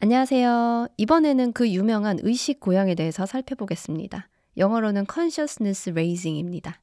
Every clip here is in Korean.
안녕하세요. 이번에는 그 유명한 의식 고양에 대해서 살펴보겠습니다. 영어로는 consciousness raising입니다.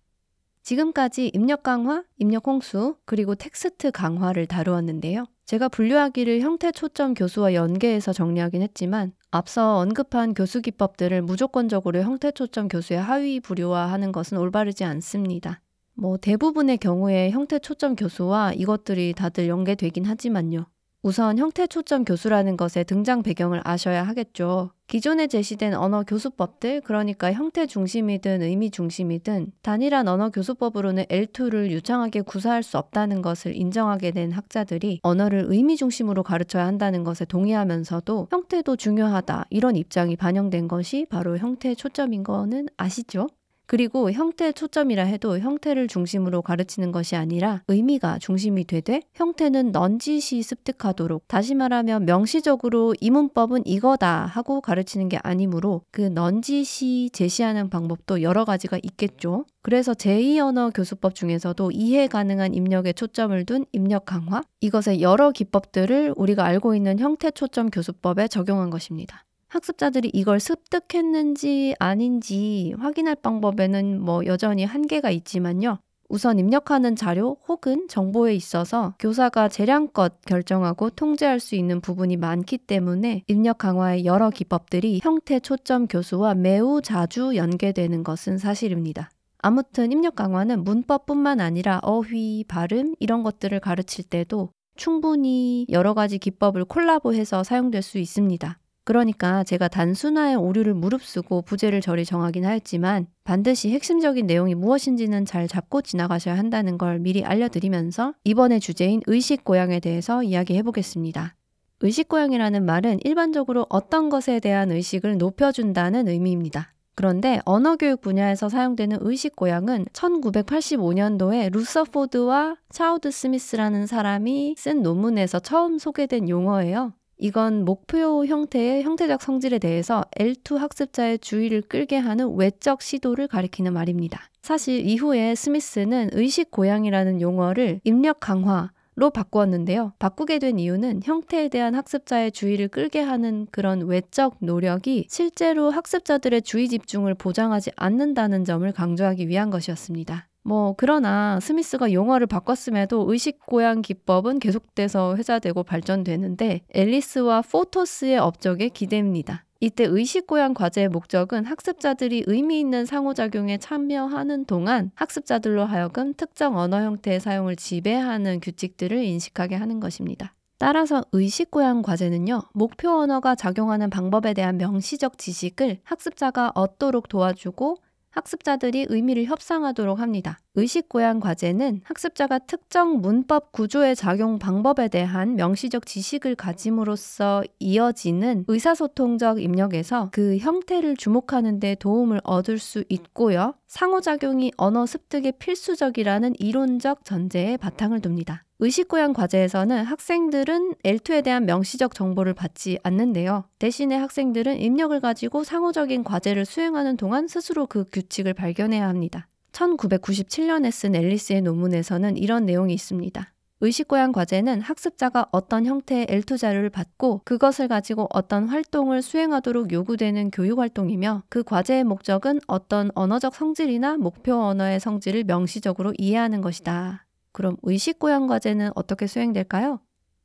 지금까지 입력 강화, 입력 홍수, 그리고 텍스트 강화를 다루었는데요. 제가 분류하기를 형태 초점 교수와 연계해서 정리하긴 했지만 앞서 언급한 교수 기법들을 무조건적으로 형태 초점 교수의 하위 분류화하는 것은 올바르지 않습니다. 뭐 대부분의 경우에 형태 초점 교수와 이것들이 다들 연계되긴 하지만요. 우선 형태 초점 교수라는 것의 등장 배경을 아셔야 하겠죠. 기존에 제시된 언어 교수법들, 그러니까 형태 중심이든 의미 중심이든 단일한 언어 교수법으로는 L2를 유창하게 구사할 수 없다는 것을 인정하게 된 학자들이 언어를 의미 중심으로 가르쳐야 한다는 것에 동의하면서도 형태도 중요하다 이런 입장이 반영된 것이 바로 형태 초점인 거는 아시죠? 그리고 형태 초점이라 해도 형태를 중심으로 가르치는 것이 아니라 의미가 중심이 되되 형태는 넌지시 습득하도록 다시 말하면 명시적으로 이 문법은 이거다 하고 가르치는 게 아니므로 그 넌지시 제시하는 방법도 여러 가지가 있겠죠. 그래서 제2언어 교수법 중에서도 이해 가능한 입력에 초점을 둔 입력 강화 이것의 여러 기법들을 우리가 알고 있는 형태 초점 교수법에 적용한 것입니다. 학습자들이 이걸 습득했는지 아닌지 확인할 방법에는 뭐 여전히 한계가 있지만요. 우선 입력하는 자료 혹은 정보에 있어서 교사가 재량껏 결정하고 통제할 수 있는 부분이 많기 때문에 입력 강화의 여러 기법들이 형태 초점 교수와 매우 자주 연계되는 것은 사실입니다. 아무튼 입력 강화는 문법뿐만 아니라 어휘, 발음 이런 것들을 가르칠 때도 충분히 여러 가지 기법을 콜라보해서 사용될 수 있습니다. 그러니까 제가 단순화의 오류를 무릅쓰고 부제를 저리 정하긴 하였지만 반드시 핵심적인 내용이 무엇인지는 잘 잡고 지나가셔야 한다는 걸 미리 알려드리면서 이번의 주제인 의식 고양에 대해서 이야기해 보겠습니다. 의식 고양이라는 말은 일반적으로 어떤 것에 대한 의식을 높여준다는 의미입니다. 그런데 언어교육 분야에서 사용되는 의식 고양은 1985년도에 루서포드와 차우드 스미스라는 사람이 쓴 논문에서 처음 소개된 용어예요. 이건 목표 형태의 형태적 성질에 대해서 L2 학습자의 주의를 끌게 하는 외적 시도를 가리키는 말입니다. 사실 이후에 스미스는 의식 고양이라는 용어를 입력 강화, 로 바꾸었는데요. 바꾸게 된 이유는 형태에 대한 학습자의 주의를 끌게 하는 그런 외적 노력이 실제로 학습자들의 주의 집중을 보장하지 않는다는 점을 강조하기 위한 것이었습니다. 뭐 그러나 스미스가 용어를 바꿨음에도 의식 고양 기법은 계속돼서 회자되고 발전되는데 앨리스와 포토스의 업적에 기대입니다. 이때 의식 고양 과제의 목적은 학습자들이 의미 있는 상호작용에 참여하는 동안 학습자들로 하여금 특정 언어 형태의 사용을 지배하는 규칙들을 인식하게 하는 것입니다. 따라서 의식고양 과제는요, 목표 언어가 작용하는 방법에 대한 명시적 지식을 학습자가 얻도록 도와주고 학습자들이 의미를 협상하도록 합니다. 의식고양 과제는 학습자가 특정 문법 구조의 작용 방법에 대한 명시적 지식을 가짐으로써 이어지는 의사소통적 입력에서 그 형태를 주목하는 데 도움을 얻을 수 있고요. 상호작용이 언어 습득에 필수적이라는 이론적 전제에 바탕을 둡니다. 의식고양 과제에서는 학생들은 L2에 대한 명시적 정보를 받지 않는데요. 대신에 학생들은 입력을 가지고 상호적인 과제를 수행하는 동안 스스로 그 규칙을 발견해야 합니다. 1997년에 쓴 앨리스의 논문에서는 이런 내용이 있습니다. 의식고양 과제는 학습자가 어떤 형태의 L2 자료를 받고 그것을 가지고 어떤 활동을 수행하도록 요구되는 교육 활동이며 그 과제의 목적은 어떤 언어적 성질이나 목표 언어의 성질을 명시적으로 이해하는 것이다. 그럼 의식고양 과제는 어떻게 수행될까요?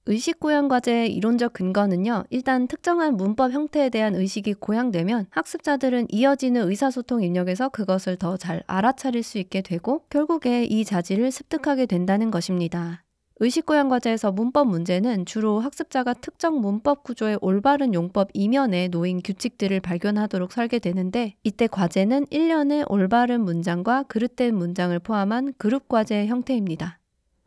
의식 고양 과제의 이론적 근거는요, 일단 특정한 문법 형태에 대한 의식이 고양되면 학습자들은 이어지는 의사소통 입력에서 그것을 더 잘 알아차릴 수 있게 되고 결국에 이 자질을 습득하게 된다는 것입니다. 의식고양 과제에서 문법 문제는 주로 학습자가 특정 문법 구조의 올바른 용법 이면에 놓인 규칙들을 발견하도록 설계되는데 이때 과제는 1년의 올바른 문장과 그릇된 문장을 포함한 그룹 과제의 형태입니다.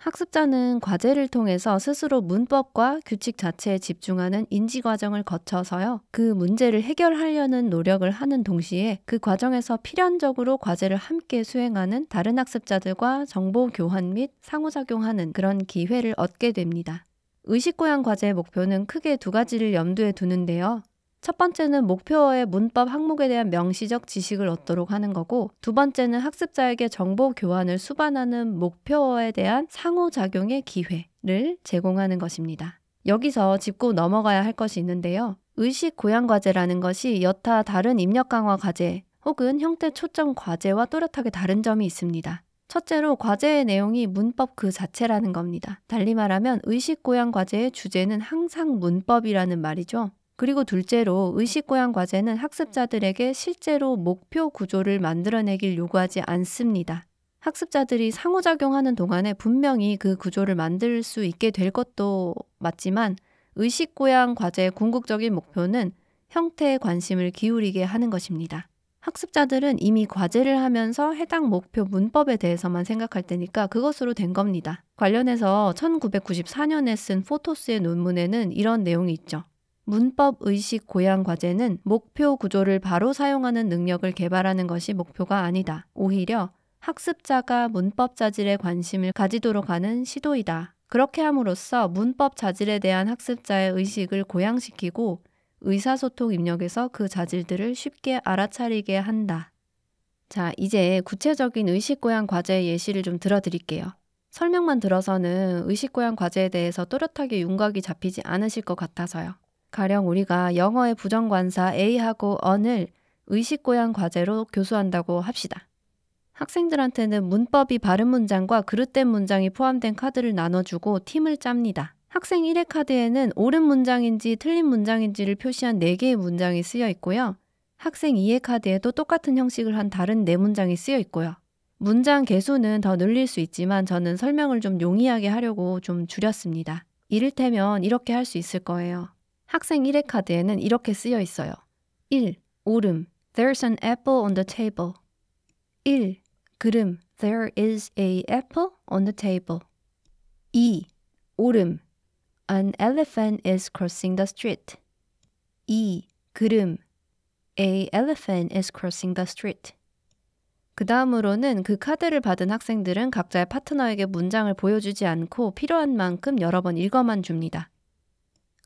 학습자는 과제를 통해서 스스로 문법과 규칙 자체에 집중하는 인지 과정을 거쳐서요. 그 문제를 해결하려는 노력을 하는 동시에 그 과정에서 필연적으로 과제를 함께 수행하는 다른 학습자들과 정보 교환 및 상호작용하는 그런 기회를 얻게 됩니다. 의식고양 과제의 목표는 크게 두 가지를 염두에 두는데요. 첫 번째는 목표어의 문법 항목에 대한 명시적 지식을 얻도록 하는 거고, 두 번째는 학습자에게 정보 교환을 수반하는 목표어에 대한 상호작용의 기회를 제공하는 것입니다. 여기서 짚고 넘어가야 할 것이 있는데요. 의식 고양 과제라는 것이 여타 다른 입력 강화 과제 혹은 형태 초점 과제와 또렷하게 다른 점이 있습니다. 첫째로 과제의 내용이 문법 그 자체라는 겁니다. 달리 말하면 의식 고양 과제의 주제는 항상 문법이라는 말이죠. 그리고 둘째로 의식고양 과제는 학습자들에게 실제로 목표 구조를 만들어내길 요구하지 않습니다. 학습자들이 상호작용하는 동안에 분명히 그 구조를 만들 수 있게 될 것도 맞지만 의식고양 과제의 궁극적인 목표는 형태에 관심을 기울이게 하는 것입니다. 학습자들은 이미 과제를 하면서 해당 목표 문법에 대해서만 생각할 테니까 그것으로 된 겁니다. 관련해서 1994년에 쓴 포토스의 논문에는 이런 내용이 있죠. 문법 의식 고양 과제는 목표 구조를 바로 사용하는 능력을 개발하는 것이 목표가 아니다. 오히려 학습자가 문법 자질에 관심을 가지도록 하는 시도이다. 그렇게 함으로써 문법 자질에 대한 학습자의 의식을 고양시키고 의사소통 입력에서 그 자질들을 쉽게 알아차리게 한다. 자, 이제 구체적인 의식고양 과제 예시를 좀 들어드릴게요. 설명만 들어서는 의식고양 과제에 대해서 또렷하게 윤곽이 잡히지 않으실 것 같아서요. 가령 우리가 영어의 부정관사 A하고 on을 의식고양 과제로 교수한다고 합시다. 학생들한테는 문법이 바른 문장과 그릇된 문장이 포함된 카드를 나눠주고 팀을 짭니다. 학생 1회 카드에는 옳은 문장인지 틀린 문장인지를 표시한 4개의 문장이 쓰여 있고요. 학생 2회 카드에도 똑같은 형식을 한 다른 4문장이 쓰여 있고요. 문장 개수는 더 늘릴 수 있지만 저는 설명을 좀 용이하게 하려고 좀 줄였습니다. 이를테면 이렇게 할 수 있을 거예요. 학생 1회 카드에는 이렇게 쓰여 있어요. 1. 오름 There's an apple on the table. 1. 그름 There is a apple on the table. 2. 오름 An elephant is crossing the street. 2. 그름 A elephant is crossing the street. 그 다음으로는 그 카드를 받은 학생들은 각자의 파트너에게 문장을 보여주지 않고 필요한 만큼 여러 번 읽어만 줍니다.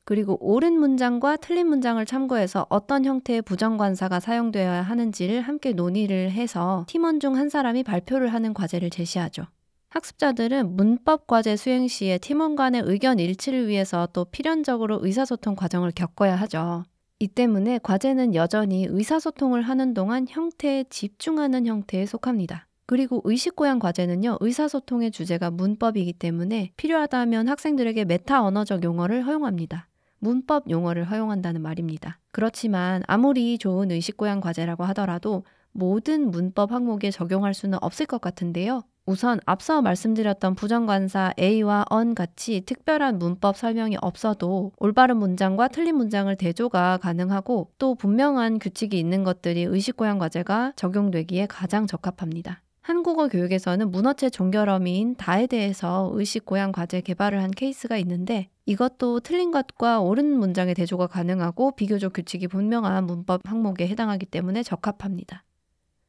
그리고 옳은 문장과 틀린 문장을 참고해서 어떤 형태의 부정관사가 사용되어야 하는지를 함께 논의를 해서 팀원 중 한 사람이 발표를 하는 과제를 제시하죠. 학습자들은 문법 과제 수행 시에 팀원 간의 의견 일치를 위해서 또 필연적으로 의사소통 과정을 겪어야 하죠. 이 때문에 과제는 여전히 의사소통을 하는 동안 형태에 집중하는 형태에 속합니다. 그리고 의식고양 과제는요, 의사소통의 주제가 문법이기 때문에 필요하다면 학생들에게 메타 언어적 용어를 허용합니다. 문법 용어를 허용한다는 말입니다. 그렇지만 아무리 좋은 의식고양 과제라고 하더라도 모든 문법 항목에 적용할 수는 없을 것 같은데요. 우선 앞서 말씀드렸던 부정관사 A와 on 같이 특별한 문법 설명이 없어도 올바른 문장과 틀린 문장을 대조가 가능하고 또 분명한 규칙이 있는 것들이 의식고양 과제가 적용되기에 가장 적합합니다. 한국어 교육에서는 문어체 종결어미인 다에 대해서 의식 고양 과제 개발을 한 케이스가 있는데 이것도 틀린 것과 옳은 문장의 대조가 가능하고 비교적 규칙이 분명한 문법 항목에 해당하기 때문에 적합합니다.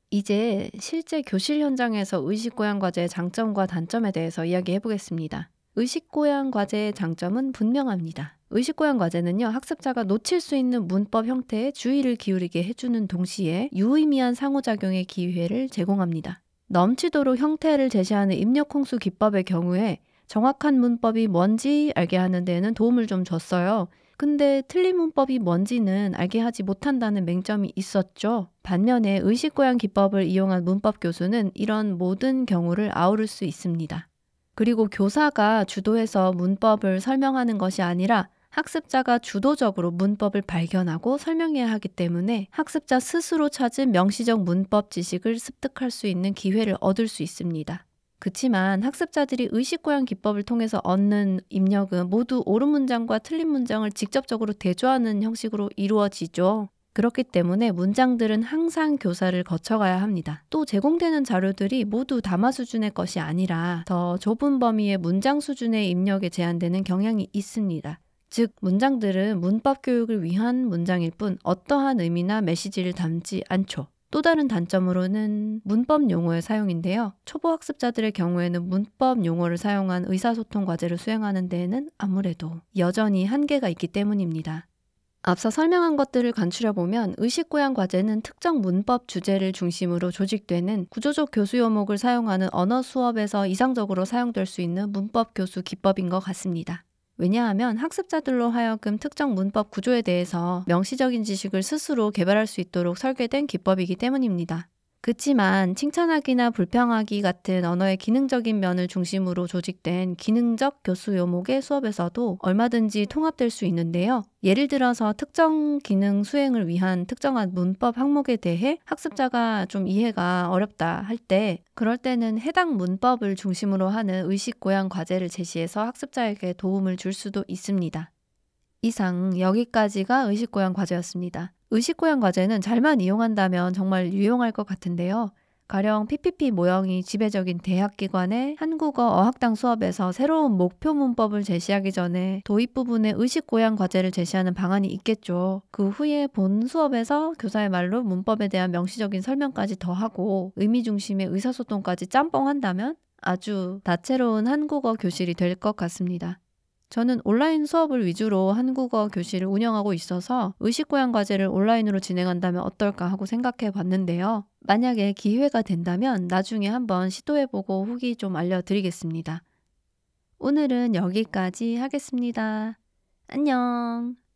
이제 실제 교실 현장에서 의식 고양 과제의 장점과 단점에 대해서 이야기해 보겠습니다. 의식 고양 과제의 장점은 분명합니다. 의식 고양 과제는요, 학습자가 놓칠 수 있는 문법 형태에 주의를 기울이게 해주는 동시에 유의미한 상호작용의 기회를 제공합니다. 넘치도록 형태를 제시하는 입력 홍수 기법의 경우에 정확한 문법이 뭔지 알게 하는 데에는 도움을 좀 줬어요. 근데 틀린 문법이 뭔지는 알게 하지 못한다는 맹점이 있었죠. 반면에 의식고양 기법을 이용한 문법 교수는 이런 모든 경우를 아우를 수 있습니다. 그리고 교사가 주도해서 문법을 설명하는 것이 아니라 학습자가 주도적으로 문법을 발견하고 설명해야 하기 때문에 학습자 스스로 찾은 명시적 문법 지식을 습득할 수 있는 기회를 얻을 수 있습니다. 그치만 학습자들이 의식고양 기법을 통해서 얻는 입력은 모두 옳은 문장과 틀린 문장을 직접적으로 대조하는 형식으로 이루어지죠. 그렇기 때문에 문장들은 항상 교사를 거쳐가야 합니다. 또 제공되는 자료들이 모두 담화 수준의 것이 아니라 더 좁은 범위의 문장 수준의 입력에 제한되는 경향이 있습니다. 즉, 문장들은 문법 교육을 위한 문장일 뿐 어떠한 의미나 메시지를 담지 않죠. 또 다른 단점으로는 문법 용어의 사용인데요. 초보 학습자들의 경우에는 문법 용어를 사용한 의사소통 과제를 수행하는 데에는 아무래도 여전히 한계가 있기 때문입니다. 앞서 설명한 것들을 간추려 보면 의식고양 과제는 특정 문법 주제를 중심으로 조직되는 구조적 교수 요목을 사용하는 언어 수업에서 이상적으로 사용될 수 있는 문법 교수 기법인 것 같습니다. 왜냐하면 학습자들로 하여금 특정 문법 구조에 대해서 명시적인 지식을 스스로 개발할 수 있도록 설계된 기법이기 때문입니다. 그치만 칭찬하기나 불평하기 같은 언어의 기능적인 면을 중심으로 조직된 기능적 교수 요목의 수업에서도 얼마든지 통합될 수 있는데요. 예를 들어서 특정 기능 수행을 위한 특정한 문법 항목에 대해 학습자가 좀 이해가 어렵다 할 때, 그럴 때는 해당 문법을 중심으로 하는 의식 고양 과제를 제시해서 학습자에게 도움을 줄 수도 있습니다. 이상 여기까지가 의식 고양 과제였습니다. 의식고양 과제는 잘만 이용한다면 정말 유용할 것 같은데요. 가령 PPP 모형이 지배적인 대학기관의 한국어 어학당 수업에서 새로운 목표 문법을 제시하기 전에 도입 부분에 의식 고양 과제를 제시하는 방안이 있겠죠. 그 후에 본 수업에서 교사의 말로 문법에 대한 명시적인 설명까지 더하고 의미 중심의 의사소통까지 짬뽕한다면 아주 다채로운 한국어 교실이 될 것 같습니다. 저는 온라인 수업을 위주로 한국어 교실을 운영하고 있어서 의식고양 과제를 온라인으로 진행한다면 어떨까 하고 생각해 봤는데요. 만약에 기회가 된다면 나중에 한번 시도해보고 후기 좀 알려드리겠습니다. 오늘은 여기까지 하겠습니다. 안녕.